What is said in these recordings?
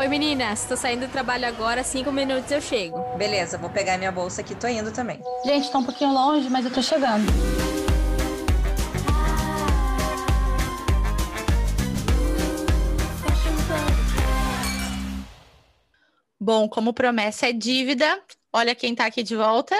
Oi meninas, tô saindo do trabalho agora, cinco minutos eu chego. Beleza, vou pegar minha bolsa aqui, tô indo também. Gente, tá um pouquinho longe, mas eu tô chegando. Bom, como promessa é dívida, olha quem tá aqui de volta.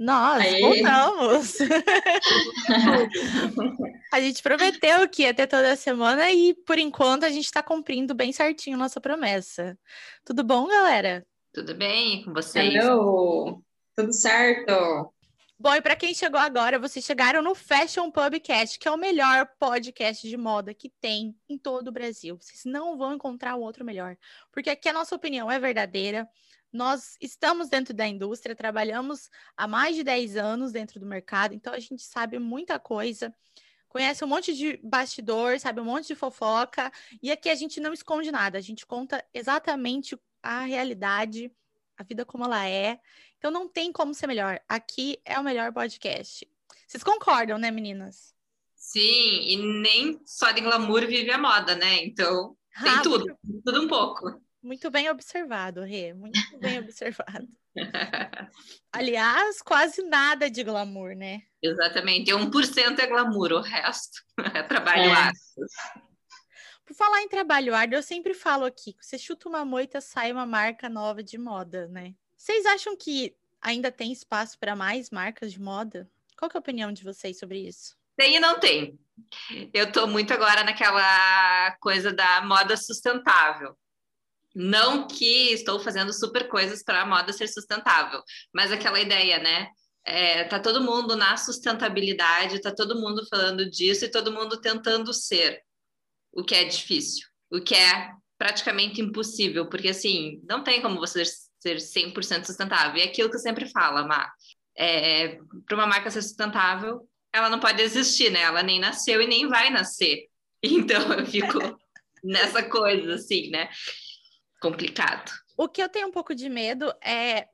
Nós Aê. voltamos. a gente prometeu que ia ter toda semana e, por enquanto, a gente está cumprindo bem certinho nossa promessa. Tudo bom, galera? Tudo bem com vocês? Hello! Tudo certo? Bom, e para quem chegou agora, vocês chegaram no Fashion Pubcast, que é o melhor podcast de moda que tem em todo o Brasil. Vocês não vão encontrar um outro melhor, porque aqui a nossa opinião é verdadeira. Nós estamos dentro da indústria, trabalhamos há mais de 10 anos dentro do mercado, então a gente sabe muita coisa, conhece um monte de bastidor, sabe um monte de fofoca, e aqui a gente não esconde nada, a gente conta exatamente a realidade, a vida como ela é. Então não tem como ser melhor. Aqui é o melhor podcast. Vocês concordam, né, meninas? Sim, e nem só de glamour vive a moda, né? Então tem Ah, tudo, tudo um pouco. Muito bem observado, Rê. Muito bem observado. Aliás, quase nada de glamour, né? Exatamente, 1% é glamour, o resto é trabalho É. árduo. Por falar em trabalho árduo, eu sempre falo aqui, você chuta uma moita, sai uma marca nova de moda, né? Vocês acham que ainda tem espaço para mais marcas de moda? Qual que é a opinião de vocês sobre isso? Tem e não tem. Eu tô muito agora naquela coisa da moda sustentável. Não que estou fazendo super coisas para a moda ser sustentável, mas aquela ideia, né? É, tá todo mundo na sustentabilidade, tá todo mundo falando disso e todo mundo tentando ser, o que é difícil, o que é praticamente impossível, porque assim, não tem como você ser 100% sustentável. E é aquilo que eu sempre falo, Má. É, para uma marca ser sustentável, ela não pode existir, né? Ela nem nasceu e nem vai nascer. Então eu fico nessa coisa, assim, né? Complicado. O que eu tenho um pouco de medo é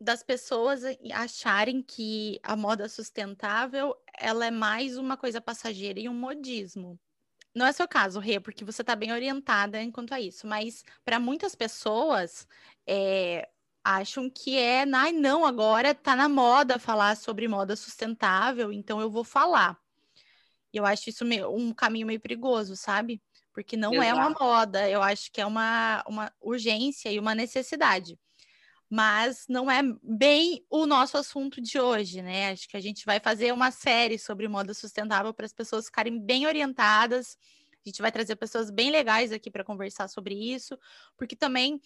das pessoas acharem que a moda sustentável ela é mais uma coisa passageira e um modismo. Não é seu caso, Rê, porque você está bem orientada enquanto a isso, mas para muitas pessoas é, acham que é, ai, não, agora tá na moda falar sobre moda sustentável, então eu vou falar. Eu acho isso meio- um caminho meio perigoso, sabe? Porque não é uma Exato. moda, eu acho que é uma, uma urgência e uma necessidade. Mas não é bem o nosso assunto de hoje, né? Acho que a gente vai fazer uma série sobre moda sustentável para as pessoas ficarem bem orientadas. A gente vai trazer pessoas bem legais aqui para conversar sobre isso, porque também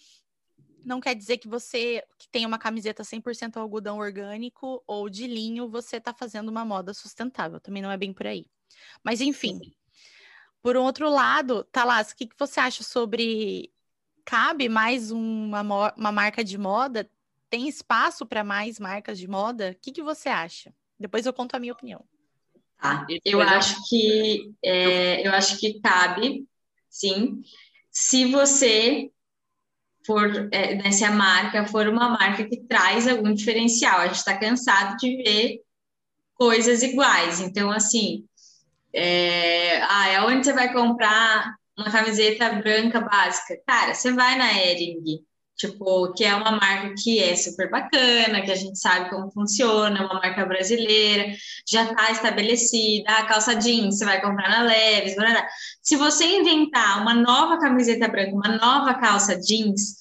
não quer dizer que você que tem uma camiseta 100% algodão orgânico ou de linho, você está fazendo uma moda sustentável. Também não é bem por aí. Mas enfim, por um outro lado, Talas, o que, que você acha sobre cabe mais uma, uma marca de moda? Tem espaço para mais marcas de moda? O que, que você acha? Depois eu conto a minha opinião. Eu depois eu- acho que é, eu acho que cabe, sim, se você for, é, né, se a marca for uma marca que traz algum diferencial. A gente está cansado de ver coisas iguais. Então, assim, é, ah, é onde você vai comprar uma camiseta branca básica? Cara, você vai na Hering, tipo, que é uma marca que é super bacana, que a gente sabe como funciona, é uma marca brasileira, já está estabelecida. A calça jeans você vai comprar na Leves, blá. Se você inventar uma nova camiseta branca, uma nova calça jeans,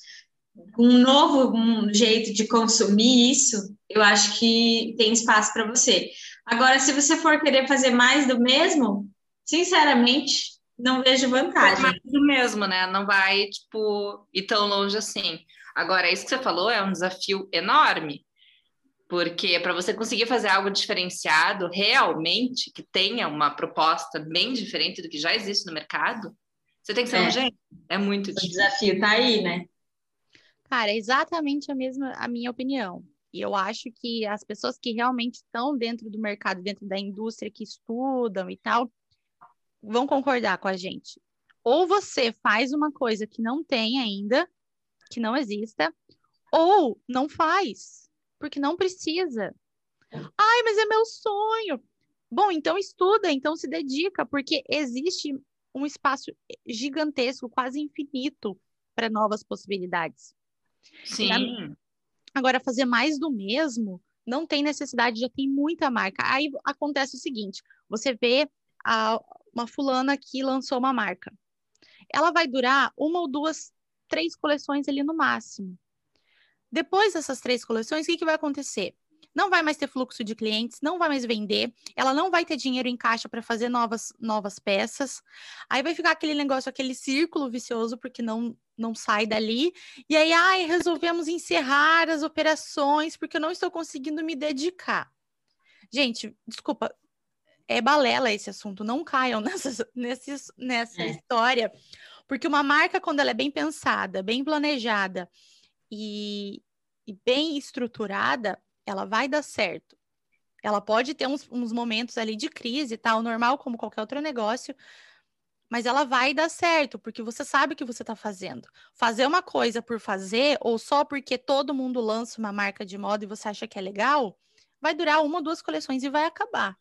um novo um jeito de consumir isso, eu acho que tem espaço para você. Agora, se você for querer fazer mais do mesmo, sinceramente, não vejo vantagem. mais do mesmo, né? Não vai, tipo, ir tão longe assim. Agora, isso que você falou é um desafio enorme, porque para você conseguir fazer algo diferenciado, realmente, que tenha uma proposta bem diferente do que já existe no mercado, você tem que ser É. um gênio. É muito O difícil. desafio tá aí, né? Cara, é exatamente a mesma a minha opinião. E eu acho que as pessoas que realmente estão dentro do mercado, dentro da indústria, que estudam e tal, vão concordar com a gente. Ou você faz uma coisa que não tem ainda, que não exista, ou não faz, porque não precisa. Ai, mas é meu sonho. Bom, então estuda, então se dedica, porque existe um espaço gigantesco, quase infinito, para novas possibilidades. Sim. Agora, fazer mais do mesmo não tem necessidade, já tem muita marca. Aí acontece o seguinte: você vê a, uma fulana que lançou uma marca. Ela vai durar uma ou duas, três coleções ali no máximo. Depois dessas três coleções, o que, que vai acontecer? Não vai mais ter fluxo de clientes, não vai mais vender, ela não vai ter dinheiro em caixa para fazer novas, novas peças. Aí vai ficar aquele negócio, aquele círculo vicioso, porque não, não sai dali. E aí, ai, resolvemos encerrar as operações porque eu não estou conseguindo me dedicar. Gente, desculpa, é balela esse assunto, não caiam nessa, nessa, nessa é. história, porque uma marca, quando ela é bem pensada, bem planejada e, e bem estruturada, ela vai dar certo. Ela pode ter uns, uns momentos ali de crise, tal, normal como qualquer outro negócio, mas ela vai dar certo, porque você sabe o que você está fazendo. Fazer uma coisa por fazer, ou só porque todo mundo lança uma marca de moda e você acha que é legal, vai durar uma ou duas coleções e vai acabar.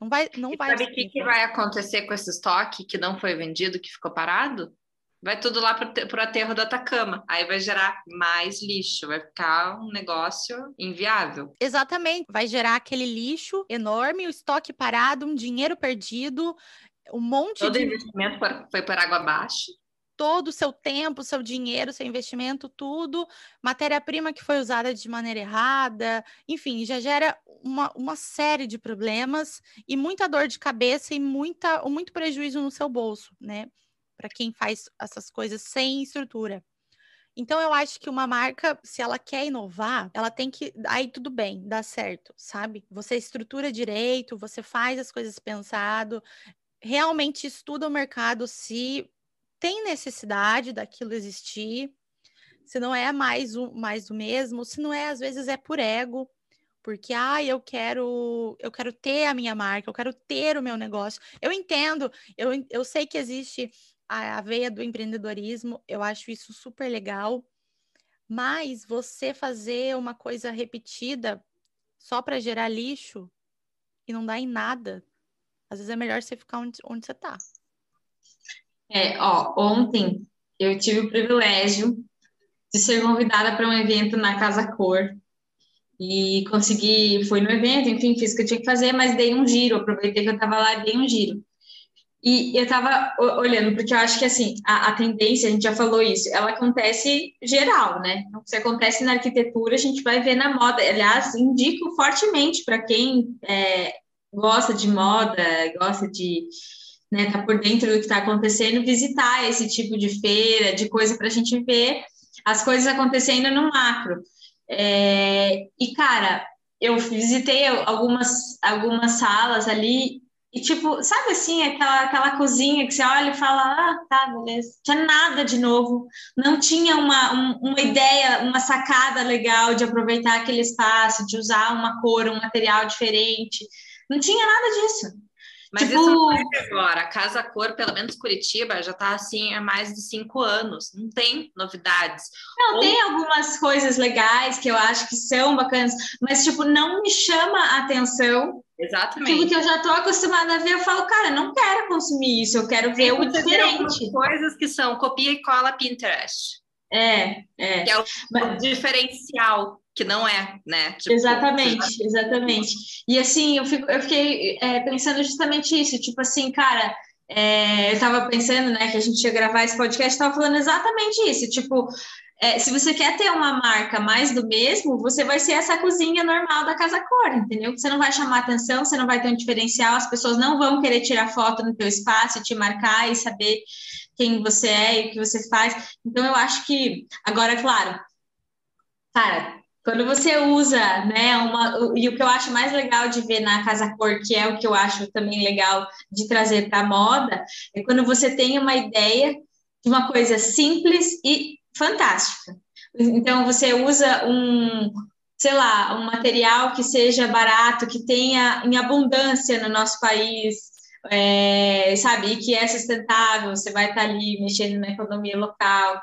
Não vai, não e vai. Sabe o que, que vai acontecer com esse estoque que não foi vendido, que ficou parado? Vai tudo lá para o aterro do Atacama. Aí vai gerar mais lixo, vai ficar um negócio inviável. Exatamente. Vai gerar aquele lixo enorme, o estoque parado, um dinheiro perdido, um monte Todo de. Todo investimento foi por água abaixo todo o seu tempo, seu dinheiro, seu investimento, tudo, matéria-prima que foi usada de maneira errada, enfim, já gera uma, uma série de problemas e muita dor de cabeça e muita, muito prejuízo no seu bolso, né? Para quem faz essas coisas sem estrutura. Então, eu acho que uma marca, se ela quer inovar, ela tem que. Aí tudo bem, dá certo, sabe? Você estrutura direito, você faz as coisas pensado, realmente estuda o mercado se tem necessidade daquilo existir, se não é mais o, mais o mesmo, se não é, às vezes é por ego, porque ah, eu quero eu quero ter a minha marca, eu quero ter o meu negócio. Eu entendo, eu, eu sei que existe a, veia do empreendedorismo, eu acho isso super legal, mas você fazer uma coisa repetida só para gerar lixo e não dar em nada, às vezes é melhor você ficar onde, onde você está. É, ó, ontem eu tive o privilégio de ser convidada para um evento na Casa Cor e consegui, fui no evento, enfim, fiz o que eu tinha que fazer, mas dei um giro, aproveitei que eu estava lá e dei um giro. E eu estava olhando, porque eu acho que assim, a, a, tendência, a gente já falou isso, ela acontece geral, né? Então, se acontece na arquitetura, a gente vai ver na moda. Aliás, indico fortemente para quem é, gosta de moda, gosta de, né, tá por dentro do que está acontecendo, visitar esse tipo de feira, de coisa para a gente ver as coisas acontecendo no macro. É, e, cara, eu visitei algumas, algumas salas ali e, tipo, sabe assim, aquela, aquela cozinha que você olha e fala, ah, tá, beleza. Tinha nada de novo. Não tinha uma, um, uma ideia, uma sacada legal de aproveitar aquele espaço, de usar uma cor, um material diferente. Não tinha nada disso. Mas tipo... isso é agora. A Casa Cor, pelo menos Curitiba, já está assim há mais de cinco anos. Não tem novidades. Não, Ou... tem algumas coisas legais que eu acho que são bacanas, mas, tipo, não me chama a atenção. Exatamente. Tipo, que eu já estou acostumada a ver, eu falo, cara, não quero consumir isso, eu quero ver o diferente. Coisas que são copia e cola Pinterest. É, é. Que é o mas... diferencial que não é, né? Tipo, exatamente, exatamente. E assim, eu, fico, eu fiquei é, pensando justamente isso, tipo assim, cara, é, eu estava pensando, né, que a gente ia gravar esse podcast, estava falando exatamente isso, tipo, é, se você quer ter uma marca mais do mesmo, você vai ser essa cozinha normal da Casa Cor, entendeu? Você não vai chamar atenção, você não vai ter um diferencial, as pessoas não vão querer tirar foto no teu espaço, te marcar e saber quem você é e o que você faz. Então, eu acho que, agora, claro, cara, quando você usa, né, uma, e o que eu acho mais legal de ver na Casa Cor, que é o que eu acho também legal de trazer para a moda, é quando você tem uma ideia de uma coisa simples e fantástica. Então, você usa um, sei lá, um material que seja barato, que tenha em abundância no nosso país, é, sabe, e que é sustentável, você vai estar ali mexendo na economia local,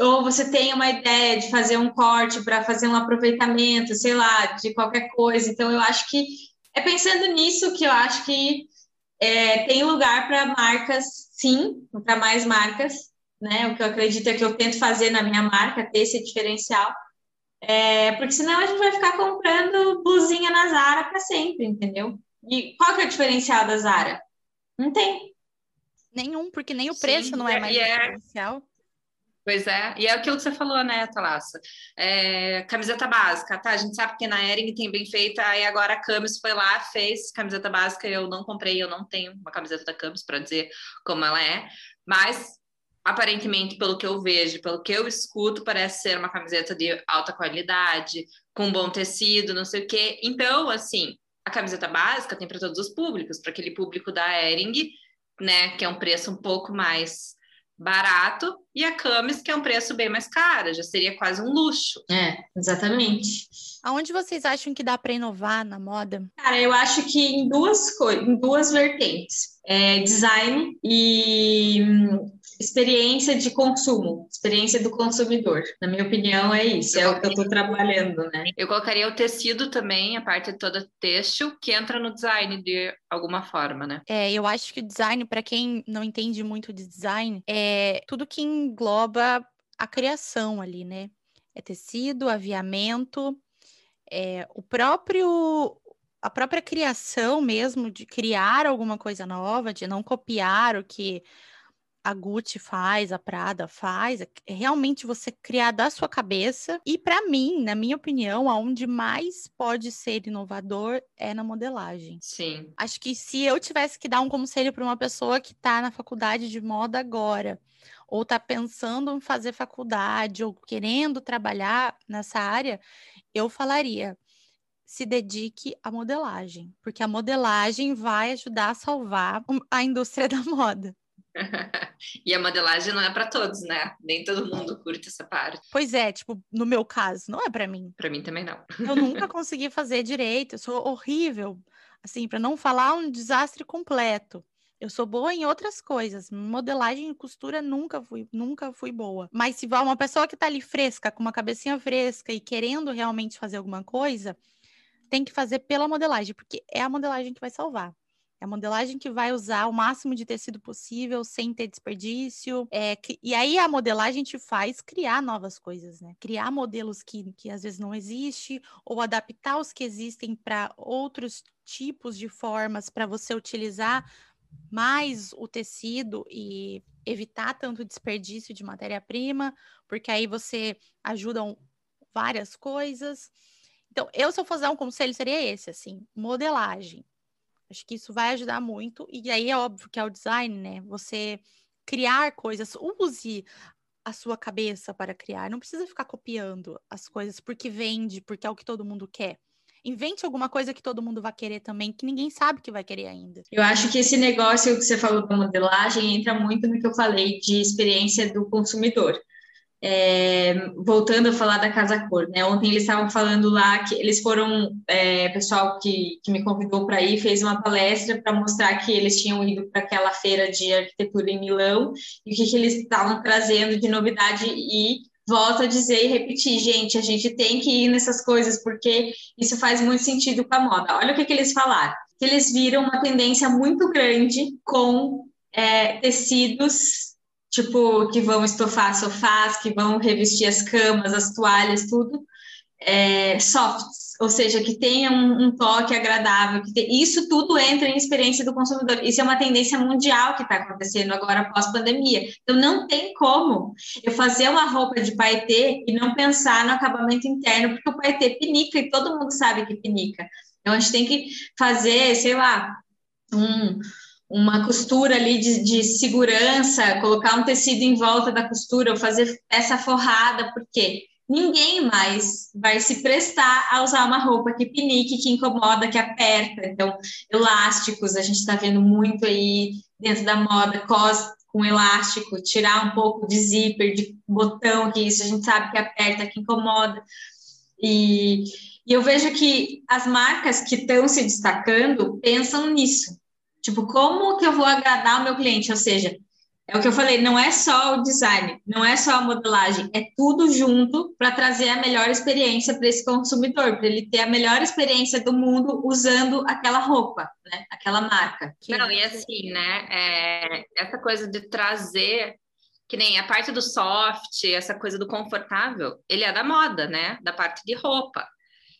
ou você tem uma ideia de fazer um corte para fazer um aproveitamento, sei lá, de qualquer coisa. Então, eu acho que é pensando nisso que eu acho que é, tem lugar para marcas, sim, para mais marcas, né? O que eu acredito é que eu tento fazer na minha marca, ter esse diferencial. É, porque senão a gente vai ficar comprando blusinha na Zara para sempre, entendeu? E qual que é o diferencial da Zara? Não tem. Nenhum, porque nem o preço Sim, não é é- mais é- diferencial. Pois é, e é aquilo que você falou, né, Thalassa? É, camiseta básica, tá? A gente sabe que na Ering tem bem feita, aí agora a Camis foi lá, fez camiseta básica, eu não comprei, eu não tenho uma camiseta da Camis para dizer como ela é, mas aparentemente, pelo que eu vejo, pelo que eu escuto, parece ser uma camiseta de alta qualidade, com bom tecido, não sei o quê. Então, assim, a camiseta básica tem para todos os públicos, para aquele público da Ering, né, que é um preço um pouco mais barato, e a Camis, que é um preço bem mais caro, já seria quase um luxo. É, exatamente. Aonde vocês acham que dá para inovar na moda? Cara, eu acho que em duas coisas, em duas vertentes. É, design e hum, experiência de consumo, experiência do consumidor. Na minha opinião, é isso, é o que eu estou trabalhando, né? Eu colocaria o tecido também, a parte toda têxtil, que entra no design de alguma forma, né? É, eu acho que o design, para quem não entende muito de design, é tudo que engloba a criação ali, né? É tecido, aviamento, é o próprio a própria criação mesmo de criar alguma coisa nova, de não copiar o que a Gucci faz, a Prada faz, é realmente você criar da sua cabeça. E para mim, na minha opinião, aonde mais pode ser inovador é na modelagem. Sim. Acho que se eu tivesse que dar um conselho para uma pessoa que está na faculdade de moda agora, ou está pensando em fazer faculdade, ou querendo trabalhar nessa área, eu falaria: se dedique à modelagem, porque a modelagem vai ajudar a salvar a indústria da moda. e a modelagem não é para todos, né? Nem todo mundo curte essa parte. Pois é, tipo, no meu caso, não é para mim. Para mim também não. Eu nunca consegui fazer direito, eu sou horrível, assim, para não falar um desastre completo. Eu sou boa em outras coisas, modelagem e costura nunca fui, nunca fui boa. Mas se uma pessoa que tá ali fresca, com uma cabecinha fresca e querendo realmente fazer alguma coisa, tem que fazer pela modelagem, porque é a modelagem que vai salvar. É a modelagem que vai usar o máximo de tecido possível, sem ter desperdício. É, e aí a modelagem te faz criar novas coisas, né? Criar modelos que, que às vezes não existem, ou adaptar os que existem para outros tipos de formas para você utilizar mais o tecido e evitar tanto desperdício de matéria-prima, porque aí você ajuda várias coisas. Então, eu, se eu fosse dar um conselho, seria esse, assim, modelagem. Acho que isso vai ajudar muito. E aí é óbvio que é o design, né? Você criar coisas, use a sua cabeça para criar. Não precisa ficar copiando as coisas porque vende, porque é o que todo mundo quer. Invente alguma coisa que todo mundo vai querer também, que ninguém sabe que vai querer ainda. Eu acho que esse negócio que você falou da modelagem entra muito no que eu falei de experiência do consumidor. É, voltando a falar da Casa Cor, né? Ontem eles estavam falando lá que eles foram, é, pessoal que, que me convidou para ir fez uma palestra para mostrar que eles tinham ido para aquela feira de arquitetura em Milão e o que, que eles estavam trazendo de novidade e volto a dizer e repetir, gente, a gente tem que ir nessas coisas porque isso faz muito sentido com a moda. Olha o que, que eles falaram, que eles viram uma tendência muito grande com é, tecidos tipo, que vão estofar sofás, que vão revestir as camas, as toalhas, tudo, é, softs, ou seja, que tenha um, um toque agradável, isso tudo entra em experiência do consumidor. Isso é uma tendência mundial que está acontecendo agora pós-pandemia. Então, não tem como eu fazer uma roupa de paetê e não pensar no acabamento interno, porque o paetê pinica e todo mundo sabe que pinica. Então, a gente tem que fazer, sei lá, um uma costura ali de, de, segurança, colocar um tecido em volta da costura, ou fazer essa forrada, porque ninguém mais vai se prestar a usar uma roupa que pinique, que incomoda, que aperta. Então, elásticos, a gente está vendo muito aí dentro da moda, cos com elástico, tirar um pouco de zíper, de botão, que isso a gente sabe que aperta, que incomoda. E, e eu vejo que as marcas que estão se destacando pensam nisso. Tipo, como que eu vou agradar o meu cliente? Ou seja, é o que eu falei, não é só o design, não é só a modelagem, é tudo junto para trazer a melhor experiência para esse consumidor, para ele ter a melhor experiência do mundo usando aquela roupa, né? Aquela marca. Não, e assim, né? É, essa coisa de trazer que nem a parte do soft, essa coisa do confortável, ele é da moda, né? Da parte de roupa.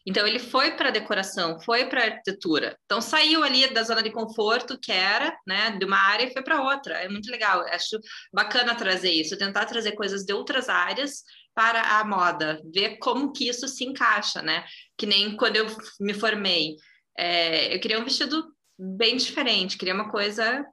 Então ele foi para decoração, foi para arquitetura. Então saiu ali da zona de conforto que era, né, de uma área e foi para outra. É muito legal. Acho bacana trazer isso, tentar trazer coisas de outras áreas para a moda, ver como que isso se encaixa, né? Que nem quando eu me formei, é, eu queria um vestido bem diferente, queria uma coisa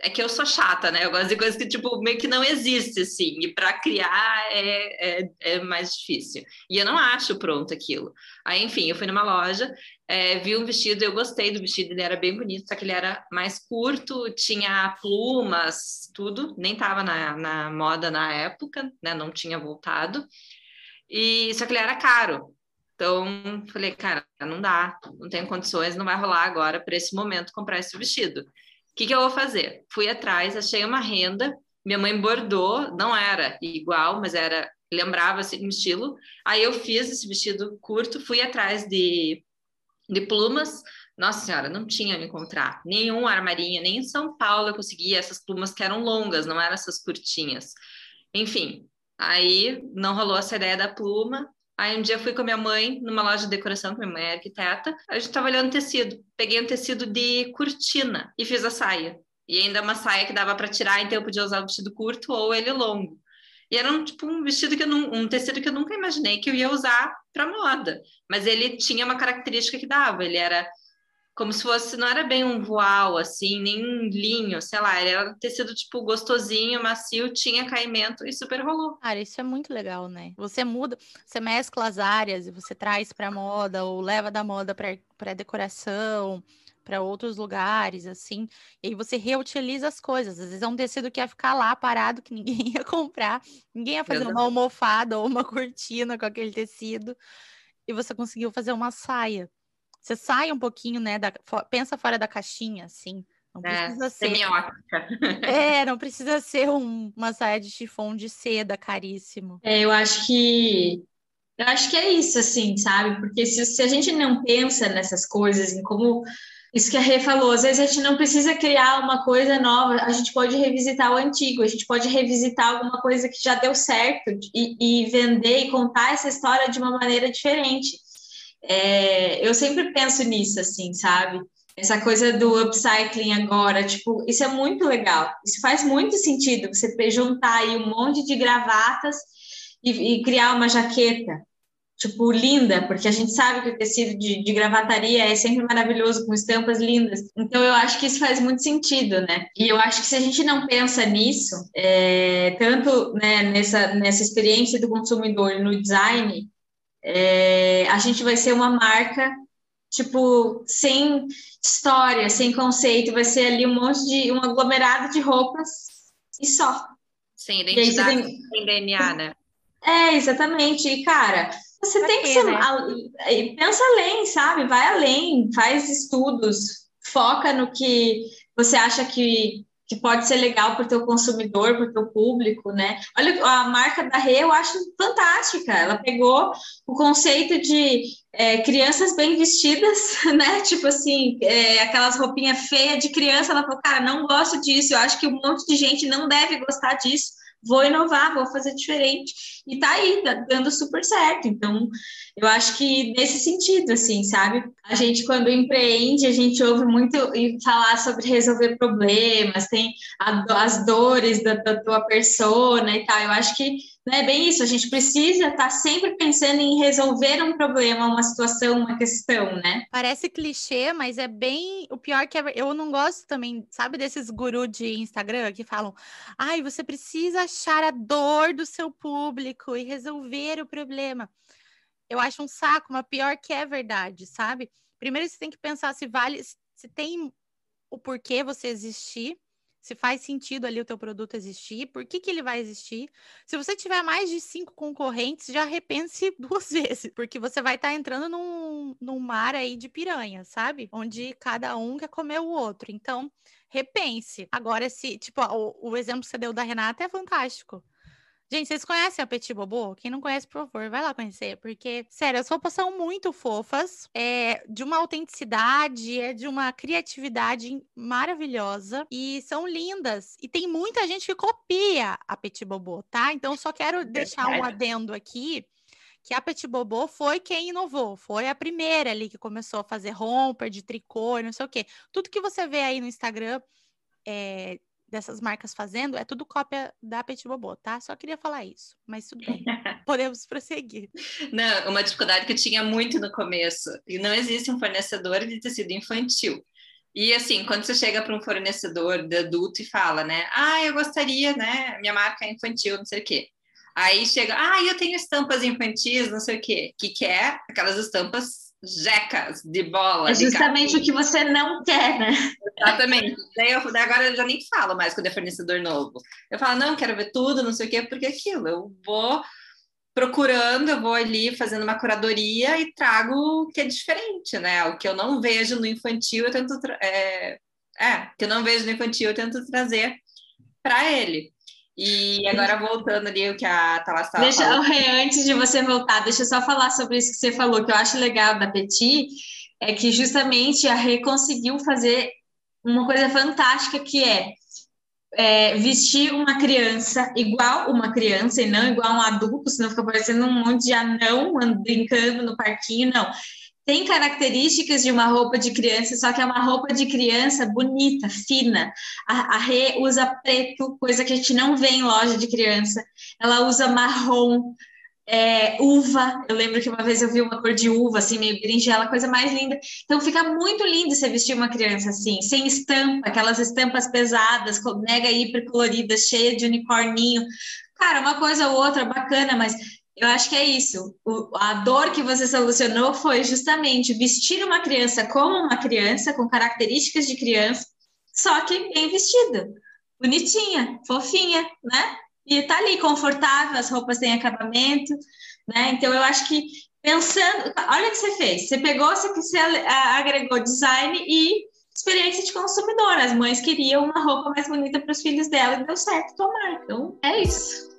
é que eu sou chata, né? Eu gosto de coisas que, tipo, meio que não existe, assim. E para criar é, é, é, mais difícil. E eu não acho pronto aquilo. Aí, enfim, eu fui numa loja, é, vi um vestido, eu gostei do vestido, ele era bem bonito, só que ele era mais curto, tinha plumas, tudo. Nem tava na, na moda na época, né? Não tinha voltado. E só que ele era caro. Então, falei, cara, não dá, não tenho condições, não vai rolar agora para esse momento comprar esse vestido que, que eu vou fazer? Fui atrás, achei uma renda, minha mãe bordou, não era igual, mas era lembrava assim um estilo. Aí eu fiz esse vestido curto, fui atrás de, de plumas. Nossa senhora, não tinha me encontrar nenhum armarinho, nem em São Paulo eu conseguia essas plumas que eram longas, não eram essas curtinhas. Enfim, aí não rolou essa ideia da pluma. Aí um dia fui com a minha mãe numa loja de decoração, que minha mãe é arquiteta, a gente tava olhando tecido. Peguei um tecido de cortina e fiz a saia. E ainda uma saia que dava para tirar, então eu podia usar o vestido curto ou ele longo. E era um, tipo um vestido que eu não, um tecido que eu nunca imaginei que eu ia usar para moda, mas ele tinha uma característica que dava, ele era como se fosse, não era bem um voal, assim, nem um linho, sei lá, era tecido, tipo, gostosinho, macio, tinha caimento e super rolou. Cara, isso é muito legal, né? Você muda, você mescla as áreas e você traz pra moda, ou leva da moda pra, pra decoração, para outros lugares, assim, e aí você reutiliza as coisas. Às vezes é um tecido que ia ficar lá parado, que ninguém ia comprar, ninguém ia fazer uma almofada ou uma cortina com aquele tecido, e você conseguiu fazer uma saia. Você sai um pouquinho, né? Da, pensa fora da caixinha, assim. Não é, precisa é, ser. Semiótica. É, não precisa ser um, uma saia de chifão de seda caríssimo. É, eu acho que. Eu acho que é isso, assim, sabe? Porque se, se a gente não pensa nessas coisas, em como. Isso que a Rê falou, às vezes a gente não precisa criar uma coisa nova, a gente pode revisitar o antigo, a gente pode revisitar alguma coisa que já deu certo e, e vender e contar essa história de uma maneira diferente. É, eu sempre penso nisso, assim, sabe? Essa coisa do upcycling agora, tipo, isso é muito legal. Isso faz muito sentido, você juntar aí um monte de gravatas e, e criar uma jaqueta, tipo, linda, porque a gente sabe que o tecido de, de, gravataria é sempre maravilhoso, com estampas lindas. Então, eu acho que isso faz muito sentido, né? E eu acho que se a gente não pensa nisso, é, tanto né, nessa, nessa experiência do consumidor no design, é, a gente vai ser uma marca, tipo, sem história, sem conceito, vai ser ali um monte de, um aglomerado de roupas e só. Sem identidade, tem... sem DNA, né? É, exatamente. E, cara, você pra tem que ser. Né? Pensa além, sabe? Vai além, faz estudos, foca no que você acha que, que pode ser legal para o teu consumidor, para o teu público, né? Olha, a marca da Rê eu acho fantástica. Ela pegou o conceito de é, crianças bem vestidas, né? Tipo assim, é, aquelas roupinhas feias de criança. Ela falou, cara, não gosto disso. Eu acho que um monte de gente não deve gostar disso vou inovar, vou fazer diferente. E tá aí, tá dando super certo. Então, eu acho que nesse sentido, assim, sabe? A gente, quando empreende, a gente ouve muito falar sobre resolver problemas, tem a, as dores da, da tua persona e tal. Eu acho que não é bem isso, a gente precisa estar tá sempre pensando em resolver um problema, uma situação, uma questão, né? Parece clichê, mas é bem. O pior que é... eu não gosto também, sabe, desses gurus de Instagram que falam: ai, você precisa achar a dor do seu público e resolver o problema. Eu acho um saco, mas pior que é verdade, sabe? Primeiro você tem que pensar se vale, se tem o porquê você existir se faz sentido ali o teu produto existir, por que, que ele vai existir. Se você tiver mais de cinco concorrentes, já repense duas vezes, porque você vai estar tá entrando num, num mar aí de piranha, sabe? Onde cada um quer comer o outro. Então, repense. Agora, se, tipo, o, o exemplo que você deu da Renata é fantástico. Gente, vocês conhecem a Petit Bobo? Quem não conhece, por favor, vai lá conhecer, porque, sério, as roupas são muito fofas, é de uma autenticidade, é de uma criatividade maravilhosa e são lindas. E tem muita gente que copia a Petit Bobo, tá? Então, só quero deixar um adendo aqui que a Petit Bobo foi quem inovou, foi a primeira ali que começou a fazer romper de tricô, não sei o quê. Tudo que você vê aí no Instagram é, dessas marcas fazendo é tudo cópia da Petit Bobo, tá? Só queria falar isso, mas tudo bem. Podemos prosseguir. Não, uma dificuldade que eu tinha muito no começo, e não existe um fornecedor de tecido infantil. E assim, quando você chega para um fornecedor de adulto e fala, né? Ah, eu gostaria, né? Minha marca é infantil, não sei o quê. Aí chega, ah, eu tenho estampas infantis, não sei o quê. O que, que é? Aquelas estampas jecas de bola. É justamente o que você não quer, né? Exatamente. Daí, eu, agora eu já nem falo mais quando é fornecedor novo. Eu falo, não, quero ver tudo, não sei o quê, porque é aquilo, eu vou procurando, eu vou ali fazendo uma curadoria e trago o que é diferente, né? O que eu não vejo no infantil, eu tento. É, é, que eu não vejo no infantil, eu tento trazer para ele. E agora voltando ali o que a Thalas estava Deixa, falando. Rê, antes de você voltar, deixa eu só falar sobre isso que você falou, que eu acho legal da Petit, é que justamente a Rê conseguiu fazer uma coisa fantástica que é, é, vestir uma criança igual uma criança e não igual um adulto, senão fica parecendo um monte de anão brincando no parquinho, não tem características de uma roupa de criança, só que é uma roupa de criança bonita, fina. A, a Rê usa preto, coisa que a gente não vê em loja de criança. Ela usa marrom, é, uva. Eu lembro que uma vez eu vi uma cor de uva, assim, meio berinjela, coisa mais linda. Então fica muito lindo você vestir uma criança assim, sem estampa, aquelas estampas pesadas, mega hiper coloridas, cheia de unicórnio. Cara, uma coisa ou outra bacana, mas eu acho que é isso. O, a dor que você solucionou foi justamente vestir uma criança como uma criança, com características de criança, só que bem vestida, bonitinha, fofinha, né? E tá ali confortável, as roupas têm acabamento, né? Então eu acho que pensando, olha o que você fez. Você pegou, você, você agregou design e experiência de consumidor. As mães queriam uma roupa mais bonita para os filhos dela e deu certo tomar. Então é isso.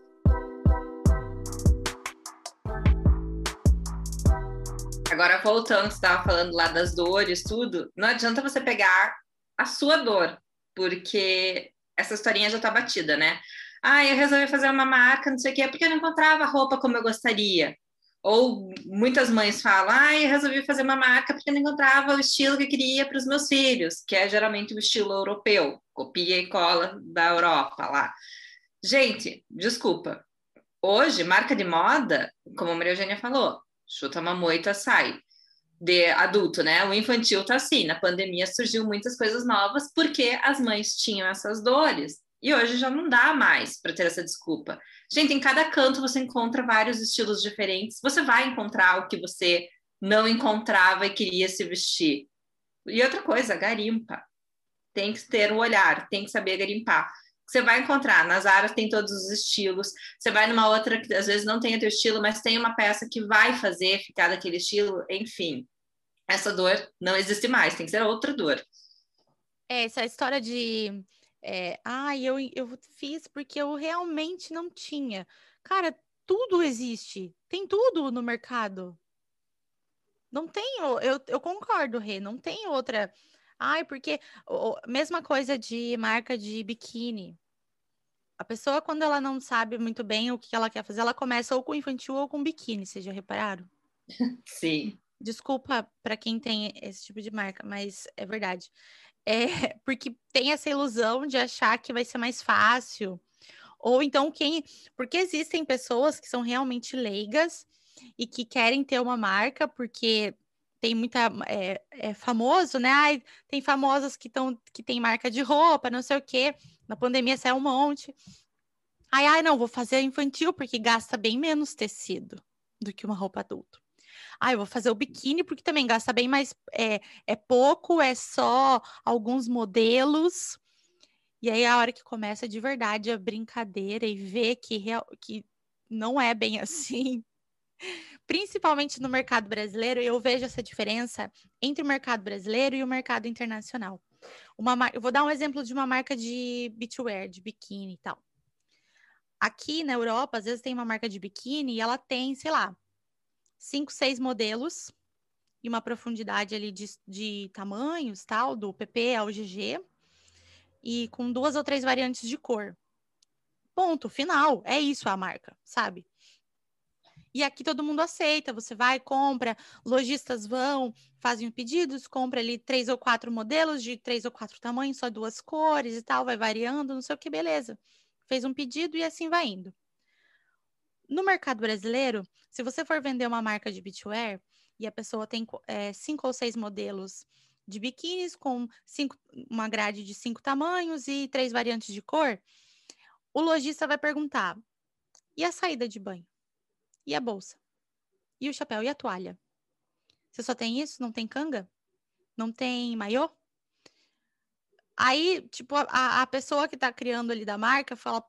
Agora, voltando, você estava falando lá das dores, tudo, não adianta você pegar a sua dor, porque essa historinha já está batida, né? Ah, eu resolvi fazer uma marca, não sei o quê, porque eu não encontrava roupa como eu gostaria. Ou muitas mães falam, ah, eu resolvi fazer uma marca porque eu não encontrava o estilo que eu queria para os meus filhos, que é geralmente o estilo europeu, copia e cola da Europa lá. Gente, desculpa. Hoje, marca de moda, como a Maria Eugênia falou, chuta uma moita, sai. De adulto, né? O infantil tá assim. Na pandemia surgiu muitas coisas novas porque as mães tinham essas dores. E hoje já não dá mais para ter essa desculpa. Gente, em cada canto você encontra vários estilos diferentes. Você vai encontrar o que você não encontrava e queria se vestir. E outra coisa, garimpa. Tem que ter o um olhar, tem que saber garimpar você vai encontrar. Nas áreas tem todos os estilos. Você vai numa outra que às vezes não tem o teu estilo, mas tem uma peça que vai fazer ficar daquele estilo. Enfim, essa dor não existe mais, tem que ser outra dor. É, essa história de. É, ah, eu, eu fiz porque eu realmente não tinha. Cara, tudo existe. Tem tudo no mercado. Não tem. Eu, eu concordo, Rê, não tem outra Ai, porque mesma coisa de marca de biquíni. A pessoa, quando ela não sabe muito bem o que ela quer fazer, ela começa ou com infantil ou com biquíni, vocês já repararam? Sim. Desculpa para quem tem esse tipo de marca, mas é verdade. É porque tem essa ilusão de achar que vai ser mais fácil. Ou então quem. Porque existem pessoas que são realmente leigas e que querem ter uma marca porque tem muita é, é, famoso, né? Ai, tem famosos que estão que tem marca de roupa, não sei o quê. Na pandemia saiu um monte. Ai, ai, não, vou fazer infantil porque gasta bem menos tecido do que uma roupa adulta. Ah, eu vou fazer o biquíni porque também gasta bem mais, é, é pouco, é só alguns modelos. E aí a hora que começa de verdade a brincadeira e ver que, real, que não é bem assim, principalmente no mercado brasileiro, eu vejo essa diferença entre o mercado brasileiro e o mercado internacional. Uma, eu vou dar um exemplo de uma marca de beachwear, de biquíni e tal. aqui na Europa, às vezes tem uma marca de biquíni e ela tem, sei lá, cinco, seis modelos e uma profundidade ali de, de tamanhos, tal, do PP ao GG, e com duas ou três variantes de cor. Ponto, final. É isso a marca, sabe? E aqui todo mundo aceita, você vai, compra, lojistas vão, fazem pedidos, compra ali três ou quatro modelos de três ou quatro tamanhos, só duas cores e tal, vai variando, não sei o que, beleza. Fez um pedido e assim vai indo. No mercado brasileiro, se você for vender uma marca de beachwear e a pessoa tem é, cinco ou seis modelos de biquínis com cinco, uma grade de cinco tamanhos e três variantes de cor, o lojista vai perguntar: e a saída de banho? E a bolsa? E o chapéu? E a toalha? Você só tem isso? Não tem canga? Não tem maiô? Aí, tipo, a, a pessoa que tá criando ali da marca fala: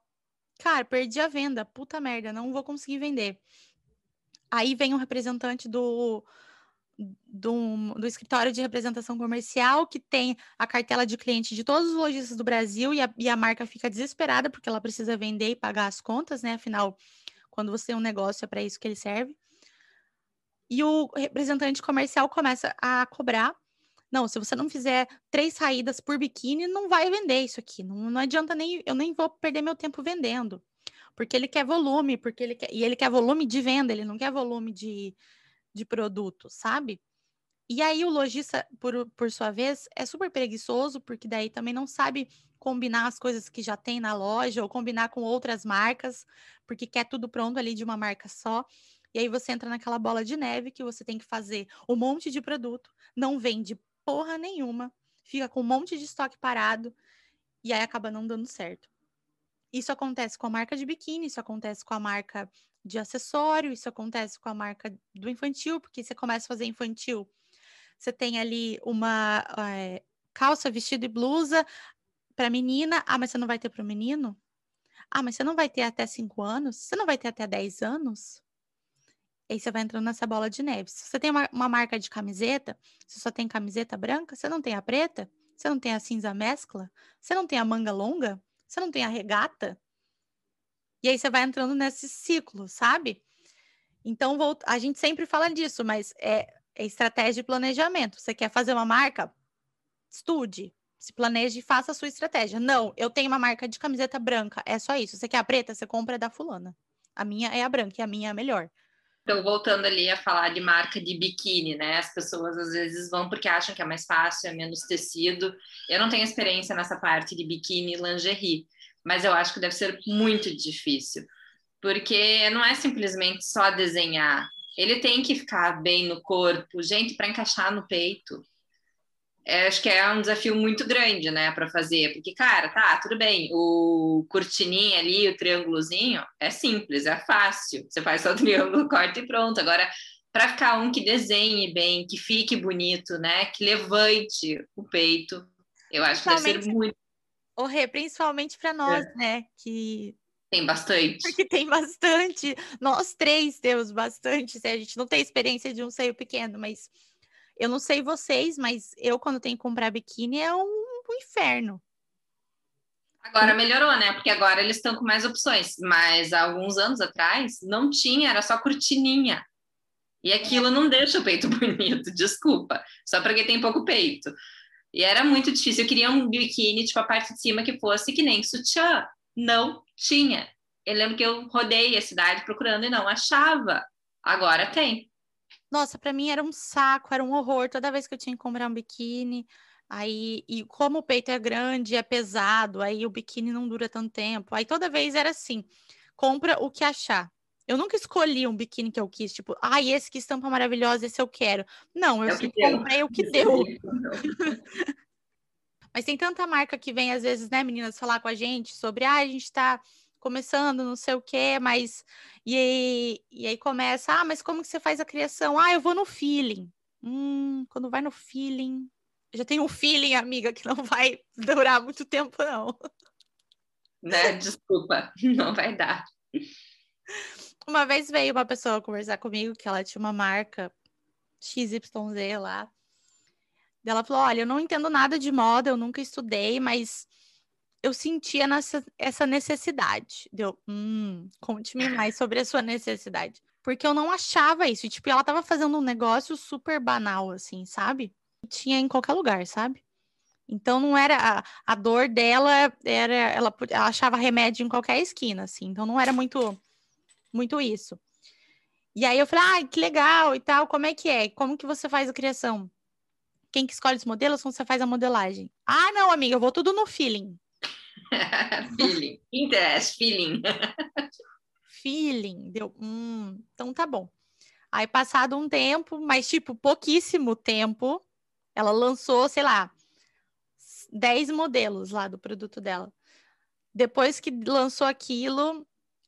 Cara, perdi a venda, puta merda, não vou conseguir vender. Aí vem um representante do, do, do, escritório de representação comercial que tem a cartela de cliente de todos os lojistas do Brasil e a, e a, marca fica desesperada porque ela precisa vender e pagar as contas, né? Afinal, quando você tem um negócio, é para isso que ele serve. E o representante comercial começa a cobrar. Não, se você não fizer três saídas por biquíni, não vai vender isso aqui. Não, não adianta nem, eu nem vou perder meu tempo vendendo. Porque ele quer volume, porque ele quer, e ele quer volume de venda, ele não quer volume de, de produto, sabe? E aí o lojista, por, por sua vez, é super preguiçoso, porque daí também não sabe combinar as coisas que já tem na loja ou combinar com outras marcas, porque quer tudo pronto ali de uma marca só. E aí você entra naquela bola de neve que você tem que fazer um monte de produto, não vende porra nenhuma, fica com um monte de estoque parado e aí acaba não dando certo. Isso acontece com a marca de biquíni, isso acontece com a marca de acessório, isso acontece com a marca do infantil, porque você começa a fazer infantil, você tem ali uma é, calça, vestido e blusa, para menina, ah, mas você não vai ter para o menino? Ah, mas você não vai ter até 5 anos? Você não vai ter até 10 anos? E aí você vai entrando nessa bola de neve. Se você tem uma, uma, marca de camiseta, você só tem camiseta branca, você não tem a preta, você não tem a cinza mescla, você não tem a manga longa, você não tem a regata. E aí você vai entrando nesse ciclo, sabe? Então, a gente sempre fala disso, mas é, é estratégia de planejamento. Você quer fazer uma marca? Estude, se planeje e faça a sua estratégia. Não, eu tenho uma marca de camiseta branca, é só isso. Você quer a preta, você compra da fulana. A minha é a branca e a minha é a melhor. Então, voltando ali a falar de marca de biquíni, né? As pessoas às vezes vão porque acham que é mais fácil, é menos tecido. Eu não tenho experiência nessa parte de biquíni e lingerie, mas eu acho que deve ser muito difícil, porque não é simplesmente só desenhar. Ele tem que ficar bem no corpo, gente, para encaixar no peito é, acho que é um desafio muito grande, né, para fazer, porque, cara, tá, tudo bem, o cortininho ali, o triângulozinho, é simples, é fácil, você faz só o triângulo, corta e pronto. Agora, para ficar um que desenhe bem, que fique bonito, né, que levante o peito, eu acho que deve ser muito. O Rê, principalmente para nós, é. né, que tem bastante. Porque tem bastante. Nós três temos bastante. A gente não tem experiência de um seio pequeno, mas eu não sei vocês, mas eu, quando tenho que comprar biquíni, é um, um inferno. Agora melhorou, né? Porque agora eles estão com mais opções. Mas há alguns anos atrás não tinha, era só cortininha. E aquilo não deixa o peito bonito, desculpa. Só porque tem pouco peito. E era muito difícil. Eu queria um biquíni, tipo, a parte de cima que fosse que nem sutiã. Não tinha. Eu lembro que eu rodei a cidade procurando e não achava. Agora tem. Nossa, para mim era um saco, era um horror toda vez que eu tinha que comprar um biquíni. Aí, e como o peito é grande, é pesado, aí o biquíni não dura tanto tempo. Aí toda vez era assim: compra o que achar. Eu nunca escolhi um biquíni que eu quis, tipo, ai, ah, esse que estampa maravilhosa, esse eu quero. Não, eu é comprei o que deu. Mas tem tanta marca que vem, às vezes, né, meninas, falar com a gente sobre, ah, a gente tá começando, não sei o quê, mas. E aí, e aí começa, ah, mas como que você faz a criação? Ah, eu vou no feeling. Hum, quando vai no feeling. Já tem um feeling, amiga, que não vai durar muito tempo, não. Né? Desculpa, não vai dar. Uma vez veio uma pessoa conversar comigo que ela tinha uma marca XYZ lá. Ela falou: Olha, eu não entendo nada de moda, eu nunca estudei, mas eu sentia nessa, essa necessidade. Deu, hum, conte-me mais sobre a sua necessidade. Porque eu não achava isso. E, tipo, ela tava fazendo um negócio super banal, assim, sabe? Tinha em qualquer lugar, sabe? Então não era a, a dor dela era ela, ela achava remédio em qualquer esquina, assim. Então não era muito muito isso. E aí eu falei, ah, que legal e tal, como é que é? Como que você faz a criação? Quem que escolhe os modelos? Como você faz a modelagem? Ah, não, amiga, eu vou tudo no feeling. feeling. Interest, feeling. feeling. Deu, hum, então tá bom. Aí, passado um tempo, mas tipo, pouquíssimo tempo, ela lançou, sei lá, 10 modelos lá do produto dela. Depois que lançou aquilo,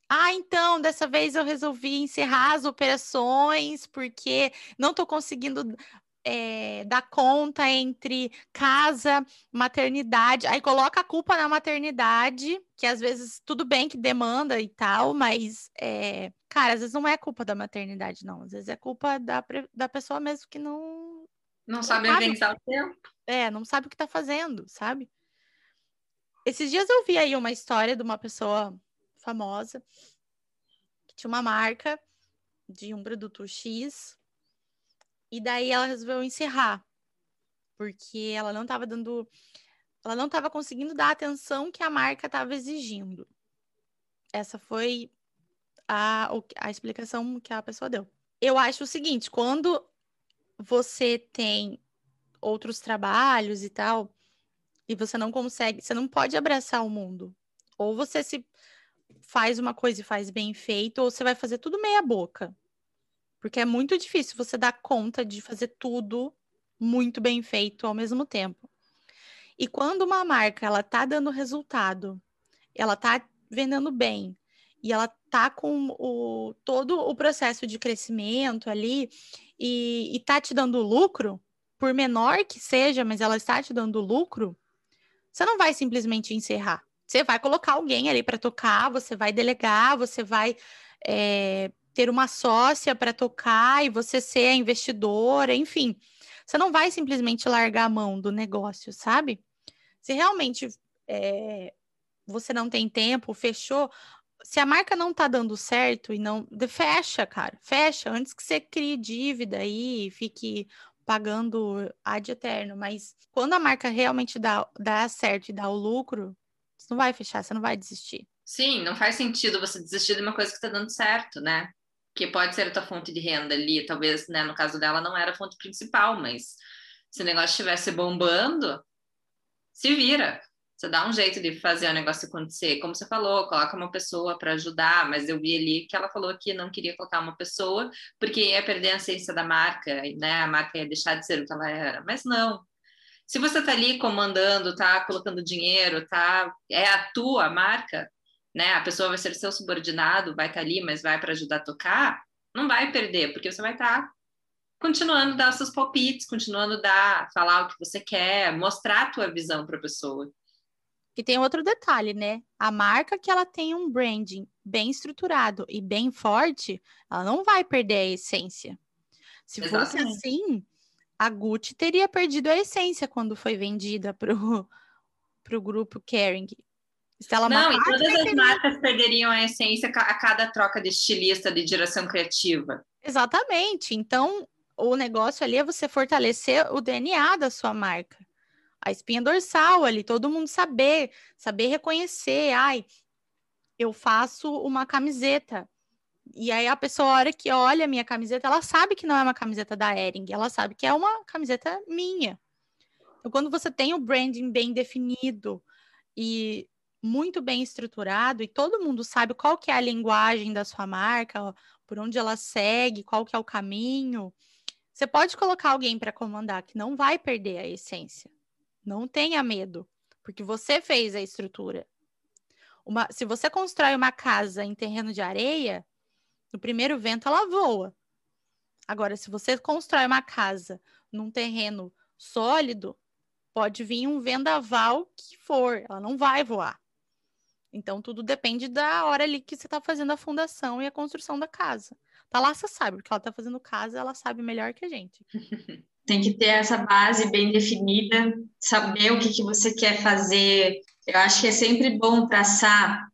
ah, então, dessa vez eu resolvi encerrar as operações porque não estou conseguindo é, dar conta entre casa, maternidade. Aí coloca a culpa na maternidade, que às vezes tudo bem que demanda e tal, mas, é, cara, às vezes não é culpa da maternidade, não. Às vezes é culpa da, da pessoa mesmo que não. Não sabe organizar o tempo. É, não sabe o que está fazendo, sabe? Esses dias eu vi aí uma história de uma pessoa famosa que tinha uma marca de um produto X e daí ela resolveu encerrar porque ela não estava dando ela não estava conseguindo dar a atenção que a marca estava exigindo. Essa foi a, a explicação que a pessoa deu. Eu acho o seguinte, quando você tem outros trabalhos e tal, e você não consegue, você não pode abraçar o mundo. Ou você se faz uma coisa e faz bem feito, ou você vai fazer tudo meia boca. Porque é muito difícil você dar conta de fazer tudo muito bem feito ao mesmo tempo. E quando uma marca ela tá dando resultado, ela tá vendendo bem e ela tá com o, todo o processo de crescimento ali e, e tá te dando lucro, por menor que seja, mas ela está te dando lucro, você não vai simplesmente encerrar. Você vai colocar alguém ali para tocar, você vai delegar, você vai é, ter uma sócia para tocar e você ser a investidora, enfim. Você não vai simplesmente largar a mão do negócio, sabe? Se realmente é, você não tem tempo, fechou. Se a marca não tá dando certo e não. Fecha, cara. Fecha antes que você crie dívida aí e fique pagando ad eterno, mas quando a marca realmente dá, dá certo e dá o lucro, você não vai fechar, você não vai desistir. Sim, não faz sentido você desistir de uma coisa que está dando certo, né? Que pode ser a tua fonte de renda ali, talvez, né, no caso dela não era a fonte principal, mas se o negócio estivesse bombando, se vira. Você dá um jeito de fazer o negócio acontecer. Como você falou, coloca uma pessoa para ajudar, mas eu vi ali que ela falou que não queria colocar uma pessoa porque ia perder a essência da marca, né? A marca ia deixar de ser o que ela era. Mas não. Se você está ali comandando, tá colocando dinheiro, tá é a tua marca, né? A pessoa vai ser seu subordinado, vai estar tá ali, mas vai para ajudar a tocar, não vai perder, porque você vai estar tá continuando a dar seus palpites, continuando a dar, falar o que você quer, mostrar a tua visão para a pessoa. E tem outro detalhe, né? A marca que ela tem um branding bem estruturado e bem forte, ela não vai perder a essência. Se Exatamente. fosse assim, a Gucci teria perdido a essência quando foi vendida para o grupo Kering. Stella não, e todas as marcas perderiam a essência a cada troca de estilista de direção criativa. Exatamente. Então, o negócio ali é você fortalecer o DNA da sua marca a espinha dorsal ali, todo mundo saber, saber reconhecer, ai, eu faço uma camiseta. E aí a pessoa, a hora que olha a minha camiseta, ela sabe que não é uma camiseta da Ering, ela sabe que é uma camiseta minha. Então, quando você tem o branding bem definido e muito bem estruturado, e todo mundo sabe qual que é a linguagem da sua marca, por onde ela segue, qual que é o caminho, você pode colocar alguém para comandar que não vai perder a essência. Não tenha medo, porque você fez a estrutura. Uma, se você constrói uma casa em terreno de areia, no primeiro vento ela voa. Agora, se você constrói uma casa num terreno sólido, pode vir um vendaval que for, ela não vai voar. Então, tudo depende da hora ali que você está fazendo a fundação e a construção da casa. Lá, você sabe, porque ela está fazendo casa, ela sabe melhor que a gente. tem que ter essa base bem definida, saber o que, que você quer fazer. Eu acho que é sempre bom traçar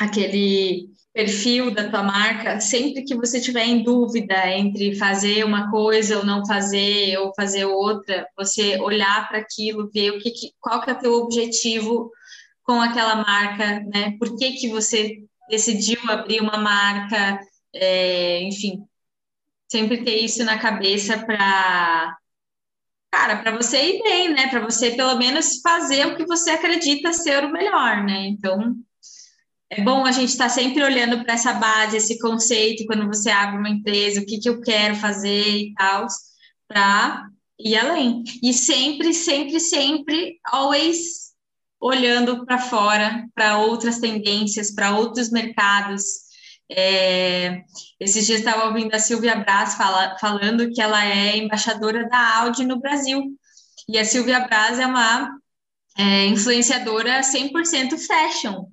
aquele perfil da tua marca, sempre que você tiver em dúvida entre fazer uma coisa ou não fazer, ou fazer outra, você olhar para aquilo, ver o que, que qual que é o teu objetivo com aquela marca, né? Por que, que você decidiu abrir uma marca, é, enfim, sempre ter isso na cabeça para cara, para você ir bem, né? Para você pelo menos fazer o que você acredita ser o melhor, né? Então, é bom a gente estar tá sempre olhando para essa base, esse conceito, quando você abre uma empresa, o que, que eu quero fazer e tal, para ir além. E sempre, sempre, sempre, always olhando para fora, para outras tendências, para outros mercados. É, esses dias estava ouvindo a Silvia Braz fala, falando que ela é embaixadora da Audi no Brasil. E a Silvia Braz é uma é, influenciadora 100% fashion.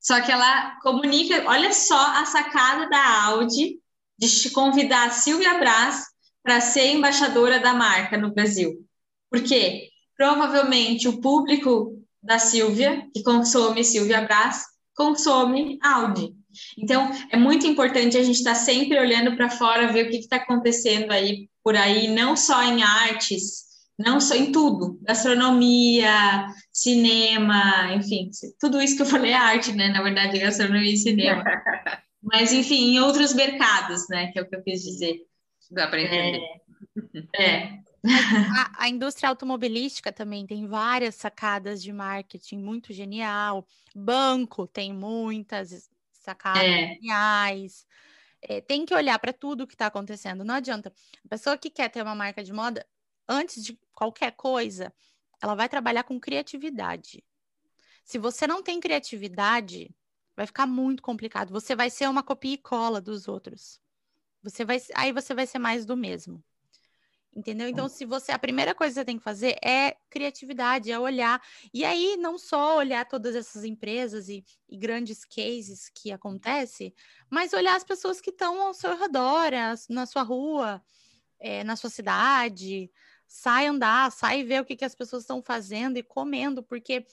Só que ela comunica, olha só a sacada da Audi de convidar a Silvia Braz para ser embaixadora da marca no Brasil. Por quê? Provavelmente o público da Silvia, que consome Silvia Brás, consome Audi. Então, é muito importante a gente estar tá sempre olhando para fora, ver o que está acontecendo aí por aí, não só em artes, não só em tudo, gastronomia, cinema, enfim, tudo isso que eu falei é arte, né? Na verdade, gastronomia e cinema. Mas, enfim, em outros mercados, né? Que é o que eu quis dizer. Dá para entender. É, é. A, a, indústria automobilística também tem várias sacadas de marketing muito genial. Banco tem muitas sacadas é. geniais. É, tem que olhar para tudo que está acontecendo. Não adianta. A pessoa que quer ter uma marca de moda, antes de qualquer coisa, ela vai trabalhar com criatividade. Se você não tem criatividade, vai ficar muito complicado. Você vai ser uma copia e cola dos outros. Você vai, aí você vai ser mais do mesmo. Entendeu? Então, se você. A primeira coisa que você tem que fazer é criatividade, é olhar. E aí, não só olhar todas essas empresas e, e grandes cases que acontecem, mas olhar as pessoas que estão ao seu redor, na sua rua, é, na sua cidade. Sai andar, sai ver o que, que as pessoas estão fazendo e comendo, porque